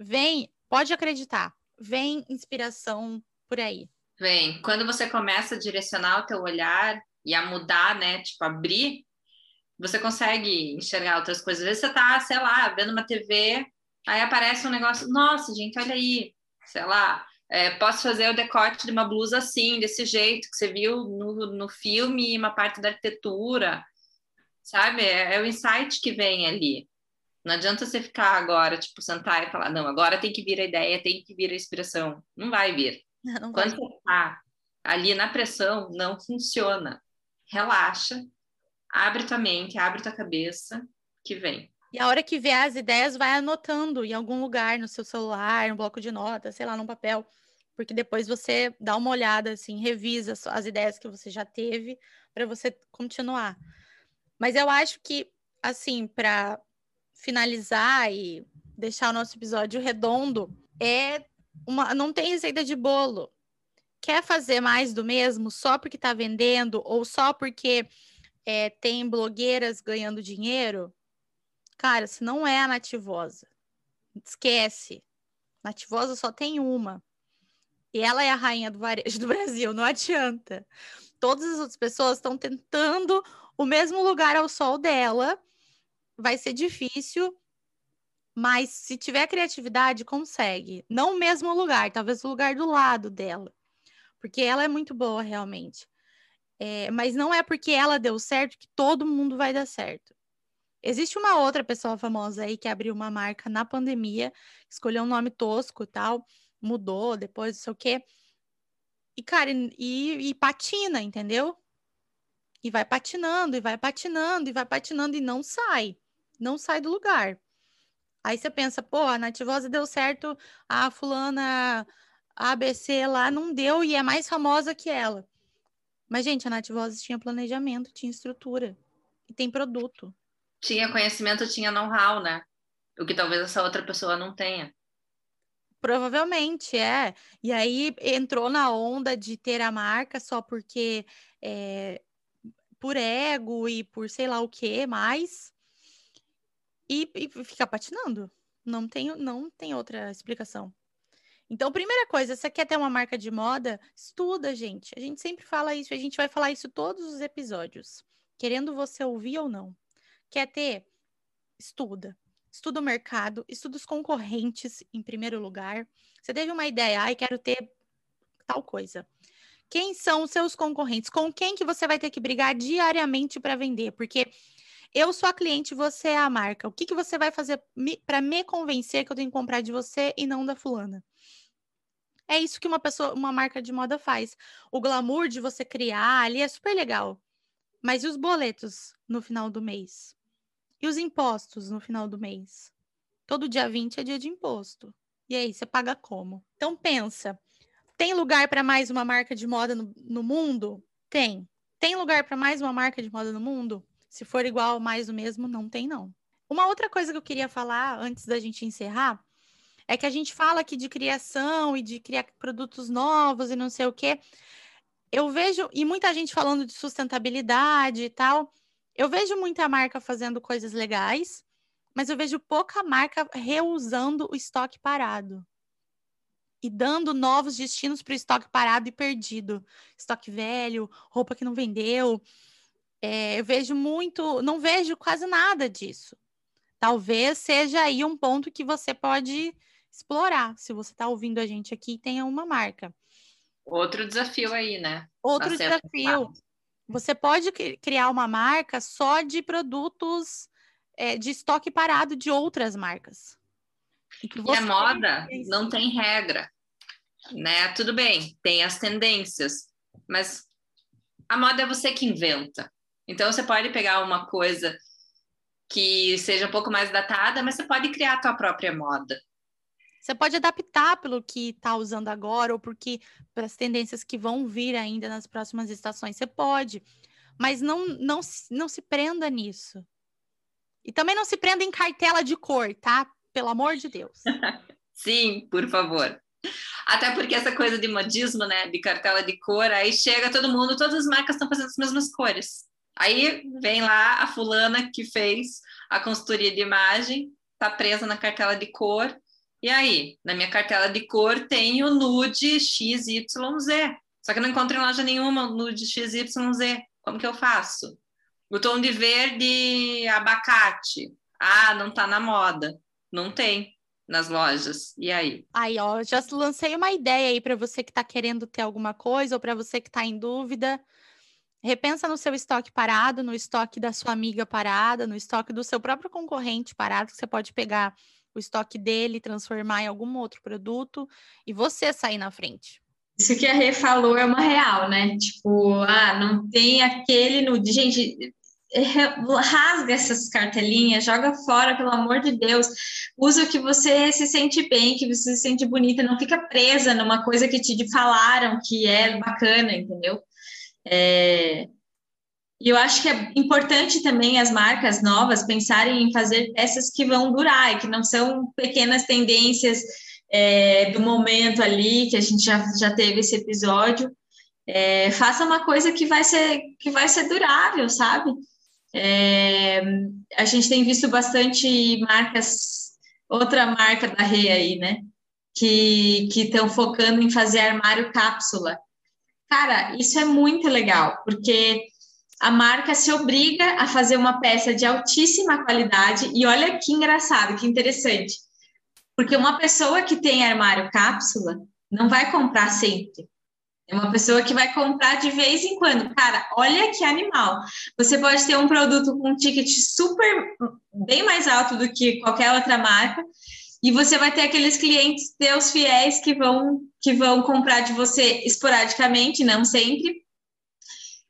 vem, pode acreditar, vem inspiração por aí. Vem. Quando você começa a direcionar o teu olhar e a mudar, né? Tipo, abrir você consegue enxergar outras coisas. Às vezes você tá, sei lá, vendo uma TV, aí aparece um negócio, nossa, gente, olha aí, sei lá, é, posso fazer o decote de uma blusa assim, desse jeito, que você viu no, no filme, uma parte da arquitetura, sabe? É, é o insight que vem ali. Não adianta você ficar agora, tipo, sentar e falar, não, agora tem que vir a ideia, tem que vir a inspiração. Não vai vir. Não vai. Quando você tá ali na pressão, não funciona. Relaxa, abre tua mente, abre tua cabeça, que vem. E a hora que vê as ideias, vai anotando em algum lugar, no seu celular, no bloco de notas, sei lá, num papel. Porque depois você dá uma olhada, assim, revisa as ideias que você já teve para você continuar. Mas eu acho que, assim, para finalizar e deixar o nosso episódio redondo, é uma, não tem receita de bolo. Quer fazer mais do mesmo só porque está vendendo ou só porque é, tem blogueiras ganhando dinheiro, cara, se não é a Nativosa, esquece. Nativosa só tem uma. E ela é a rainha do varejo do Brasil, não adianta. Todas as outras pessoas estão tentando o mesmo lugar ao sol dela. Vai ser difícil, mas se tiver criatividade, consegue. Não o mesmo lugar, talvez o lugar do lado dela. Porque ela é muito boa, realmente. É, mas não é porque ela deu certo que todo mundo vai dar certo. Existe uma outra pessoa famosa aí que abriu uma marca na pandemia, escolheu um nome tosco e tal, mudou depois, não sei o quê. E, cara, e, e patina, entendeu? E vai patinando, e vai patinando, e vai patinando, e não sai. Não sai do lugar. Aí você pensa, pô, a Nativosa deu certo, a fulana ABC lá não deu e é mais famosa que ela. Mas, gente, a Nath Vozes tinha planejamento, tinha estrutura e tem produto. Tinha conhecimento, tinha know-how, né? O que talvez essa outra pessoa não tenha. Provavelmente, é. E aí entrou na onda de ter a marca só porque é, por ego e por sei lá o que mais e, e fica patinando. Não tem, não tem outra explicação. Então, primeira coisa, você quer ter uma marca de moda? Estuda, gente. A gente sempre fala isso, a gente vai falar isso todos os episódios, querendo você ouvir ou não. Quer ter? Estuda. Estuda o mercado, estuda os concorrentes em primeiro lugar. Você teve uma ideia, ai, quero ter tal coisa. Quem são os seus concorrentes? Com quem que você vai ter que brigar diariamente para vender? Porque eu sou a cliente, você é a marca. O que, que você vai fazer para me convencer que eu tenho que comprar de você e não da fulana? É isso que uma pessoa, uma marca de moda faz. O glamour de você criar ali é super legal. Mas e os boletos no final do mês? E os impostos no final do mês? Todo dia 20 é dia de imposto. E aí, você paga como? Então pensa, tem lugar para mais uma marca de moda no, no mundo? Tem. Tem lugar para mais uma marca de moda no mundo? Se for igual, mais o mesmo, não tem, não. Uma outra coisa que eu queria falar antes da gente encerrar é que a gente fala aqui de criação e de criar produtos novos e não sei o quê. Eu vejo, e muita gente falando de sustentabilidade e tal. Eu vejo muita marca fazendo coisas legais, mas eu vejo pouca marca reusando o estoque parado e dando novos destinos para o estoque parado e perdido. Estoque velho, roupa que não vendeu. É, eu vejo muito, não vejo quase nada disso. Talvez seja aí um ponto que você pode explorar, se você está ouvindo a gente aqui e tenha uma marca. Outro desafio aí, né? Outro desafio. Você pode criar uma marca só de produtos é, de estoque parado de outras marcas. E, e a moda não tem regra, né? Tudo bem, tem as tendências, mas a moda é você que inventa. Então, você pode pegar uma coisa que seja um pouco mais datada, mas você pode criar a tua própria moda. Você pode adaptar pelo que está usando agora ou porque as tendências que vão vir ainda nas próximas estações. Você pode, mas não, não, não se prenda nisso. E também não se prenda em cartela de cor, tá? Pelo amor de Deus. Sim, por favor. Até porque essa coisa de modismo, né, de cartela de cor, aí chega todo mundo, todas as marcas estão fazendo as mesmas cores. Aí vem lá a fulana que fez a consultoria de imagem, tá presa na cartela de cor. E aí, na minha cartela de cor tem o nude XYZ. Só que eu não encontro em loja nenhuma o nude XYZ. Como que eu faço? O tom de verde abacate. Ah, não tá na moda. Não tem nas lojas. E aí? Aí, ó, já lancei uma ideia aí para você que está querendo ter alguma coisa ou para você que está em dúvida. Repensa no seu estoque parado, no estoque da sua amiga parada, no estoque do seu próprio concorrente parado, que você pode pegar o estoque dele, transformar em algum outro produto e você sair na frente. Isso que a Rê falou é uma real, né? Tipo, ah, não tem aquele nude. Gente, rasga essas cartelinhas, joga fora, pelo amor de Deus. Usa o que você se sente bem, que você se sente bonita, não fica presa numa coisa que te falaram que é bacana, entendeu? É, e eu acho que é importante também as marcas novas pensarem em fazer peças que vão durar e que não são pequenas tendências é, do momento ali, que a gente já, já teve esse episódio. É, faça uma coisa que vai ser, que vai ser durável, sabe? É, a gente tem visto bastante marcas, outra marca da Rei aí, né? Que estão focando em fazer armário cápsula. Cara, isso é muito legal, porque a marca se obriga a fazer uma peça de altíssima qualidade, e olha que engraçado, que interessante, porque uma pessoa que tem armário cápsula não vai comprar sempre. É uma pessoa que vai comprar de vez em quando. Cara, olha que animal. Você pode ter um produto com um ticket super, bem mais alto do que qualquer outra marca, e você vai ter aqueles clientes teus fiéis que vão que vão comprar de você esporadicamente, não sempre.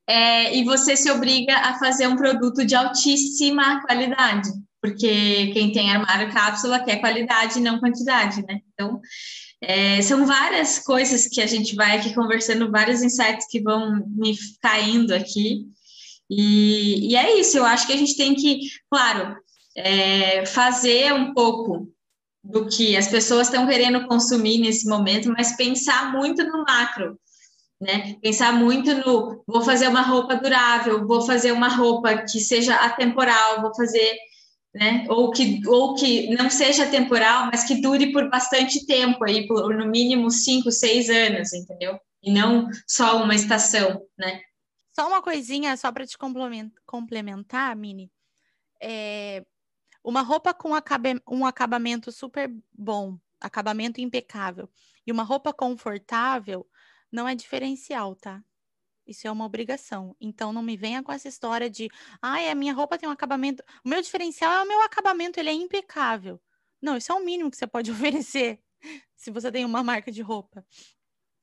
É, e você se obriga a fazer um produto de altíssima qualidade, porque quem tem armário cápsula quer qualidade, não quantidade, né? Então, é, são várias coisas que a gente vai aqui conversando, vários insights que vão me caindo aqui. E, e é isso, eu acho que a gente tem que, claro, é, fazer um pouco do que as pessoas estão querendo consumir nesse momento, mas pensar muito no macro. Né? Pensar muito no vou fazer uma roupa durável, vou fazer uma roupa que seja atemporal, vou fazer, né? Ou que, ou que não seja temporal, mas que dure por bastante tempo, aí, por no mínimo cinco, seis anos, entendeu? E não só uma estação, né? Só uma coisinha, só para te complementar, Mini. É, uma roupa com acabe, um acabamento super bom, acabamento impecável, e uma roupa confortável não é diferencial, tá? Isso é uma obrigação. Então não me venha com essa história de, ai, a minha roupa tem um acabamento. O meu diferencial é o meu acabamento, ele é impecável. Não, isso é o mínimo que você pode oferecer se você tem uma marca de roupa.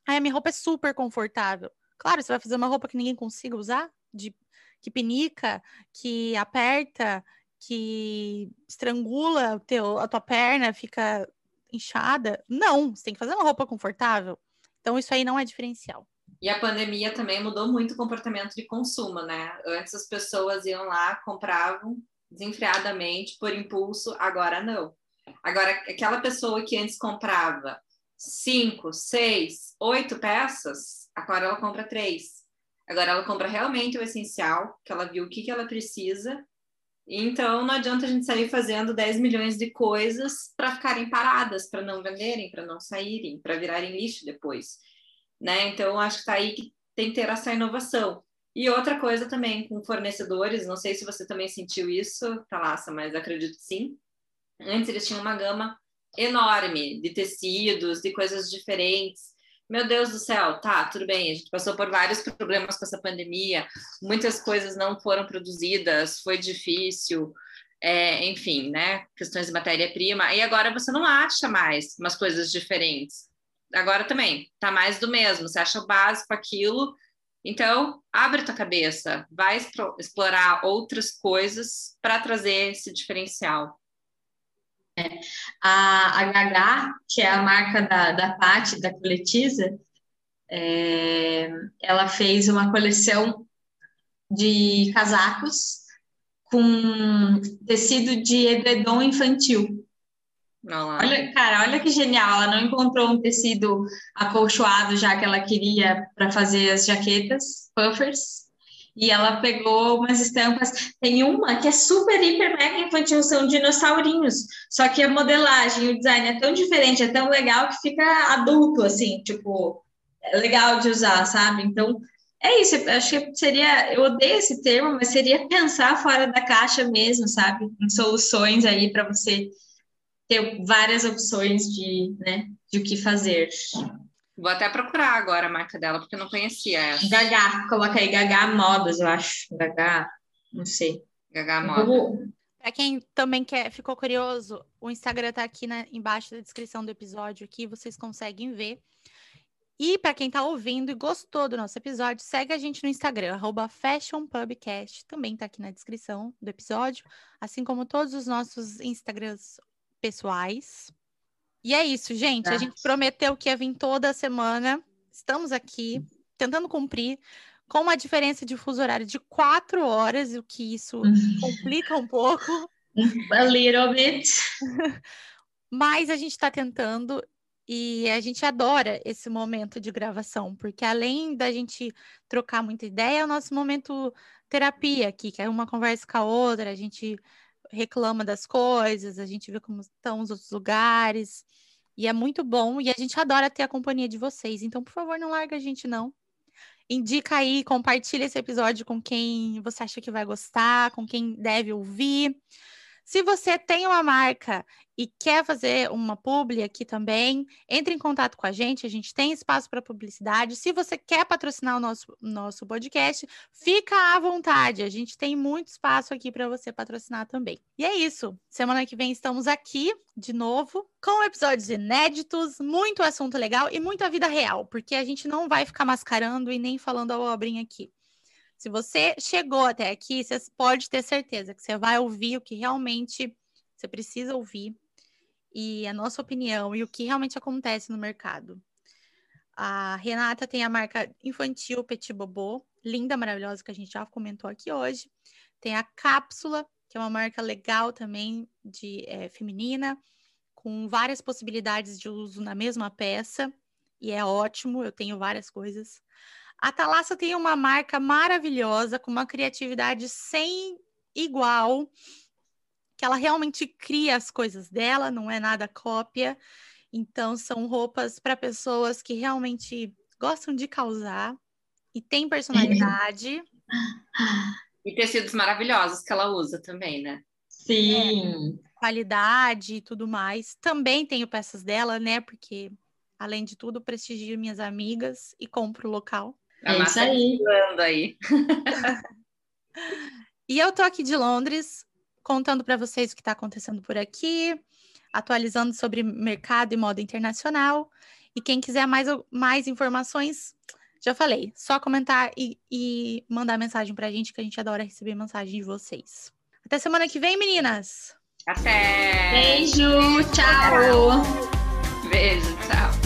Ai, a minha roupa é super confortável. Claro, você vai fazer uma roupa que ninguém consiga usar, de que pinica, que aperta, que estrangula teu, a tua perna, fica inchada. Não, você tem que fazer uma roupa confortável. Então, isso aí não é diferencial. E a pandemia também mudou muito o comportamento de consumo, né? Antes as pessoas iam lá, compravam desenfreadamente, por impulso, agora não. Agora, aquela pessoa que antes comprava cinco, seis, oito peças, agora ela compra três. Agora ela compra realmente o essencial, que ela viu o que, que ela precisa. Então não adianta a gente sair fazendo 10 milhões de coisas para ficarem paradas, para não venderem, para não saírem, para virarem lixo depois. Né? Então acho que está aí que tem que ter essa inovação. E outra coisa também com fornecedores, não sei se você também sentiu isso, Thalassa, mas acredito que sim. Antes eles tinham uma gama enorme de tecidos, de coisas diferentes. Meu Deus do céu, tá, tudo bem, a gente passou por vários problemas com essa pandemia, muitas coisas não foram produzidas, foi difícil, é, enfim, né? Questões de matéria-prima, e agora você não acha mais umas coisas diferentes. Agora também, tá mais do mesmo, você acha o básico aquilo, então abre tua cabeça, vai explorar outras coisas para trazer esse diferencial. A, a Gagá, que é a marca da, da Patti, da Coletiza, é, ela fez uma coleção de casacos com tecido de edredom infantil. Olha, cara, olha que genial. Ela não encontrou um tecido acolchoado já que ela queria para fazer as jaquetas, puffers e ela pegou umas estampas. Tem uma que é super, hiper, mega infantil, são dinossaurinhos. Só que a modelagem, o design é tão diferente, é tão legal que fica adulto, assim, tipo, é legal de usar, sabe? Então, é isso. Eu acho que seria, eu odeio esse termo, mas seria pensar fora da caixa mesmo, sabe? Em soluções aí para você ter várias opções de, né, de o que fazer. Vou até procurar agora a marca dela, porque eu não conhecia essa. Gagá, coloca aí Gagá Modas, eu acho. Gagá, não sei. Gagá Modas. Para quem também quer, ficou curioso, o Instagram tá aqui na, embaixo da descrição do episódio, aqui vocês conseguem ver. E para quem está ouvindo e gostou do nosso episódio, segue a gente no Instagram, FashionPubcast, também está aqui na descrição do episódio, assim como todos os nossos Instagrams pessoais. E é isso, gente. A gente prometeu que ia vir toda semana. Estamos aqui tentando cumprir com uma diferença de fuso horário de quatro horas, o que isso complica um pouco. A little bit. Mas a gente está tentando e a gente adora esse momento de gravação, porque além da gente trocar muita ideia, é o nosso momento terapia aqui, que é uma conversa com a outra, a gente reclama das coisas, a gente vê como estão os outros lugares. E é muito bom e a gente adora ter a companhia de vocês. Então, por favor, não larga a gente não. Indica aí, compartilha esse episódio com quem você acha que vai gostar, com quem deve ouvir. Se você tem uma marca e quer fazer uma publi aqui também, entre em contato com a gente, a gente tem espaço para publicidade. Se você quer patrocinar o nosso, nosso podcast, fica à vontade, a gente tem muito espaço aqui para você patrocinar também. E é isso, semana que vem estamos aqui de novo com episódios inéditos, muito assunto legal e muita vida real, porque a gente não vai ficar mascarando e nem falando a obrinha aqui. Se você chegou até aqui, você pode ter certeza que você vai ouvir o que realmente você precisa ouvir e a nossa opinião e o que realmente acontece no mercado. A Renata tem a marca infantil Petit Bobô, linda, maravilhosa, que a gente já comentou aqui hoje. Tem a Cápsula, que é uma marca legal também de é, feminina, com várias possibilidades de uso na mesma peça e é ótimo, eu tenho várias coisas. A Thalassa tem uma marca maravilhosa, com uma criatividade sem igual, que ela realmente cria as coisas dela, não é nada cópia. Então, são roupas para pessoas que realmente gostam de causar e têm personalidade. E tecidos maravilhosos que ela usa também, né? Sim. É, qualidade e tudo mais. Também tenho peças dela, né? Porque, além de tudo, prestigio minhas amigas e compro local. A É isso aí. aí. E eu tô aqui de Londres, contando para vocês o que está acontecendo por aqui, atualizando sobre mercado e moda internacional. E quem quiser mais, mais informações, já falei, só comentar e, e mandar mensagem pra gente, que a gente adora receber mensagem de vocês. Até semana que vem, meninas! Até! Beijo, tchau. Beijo!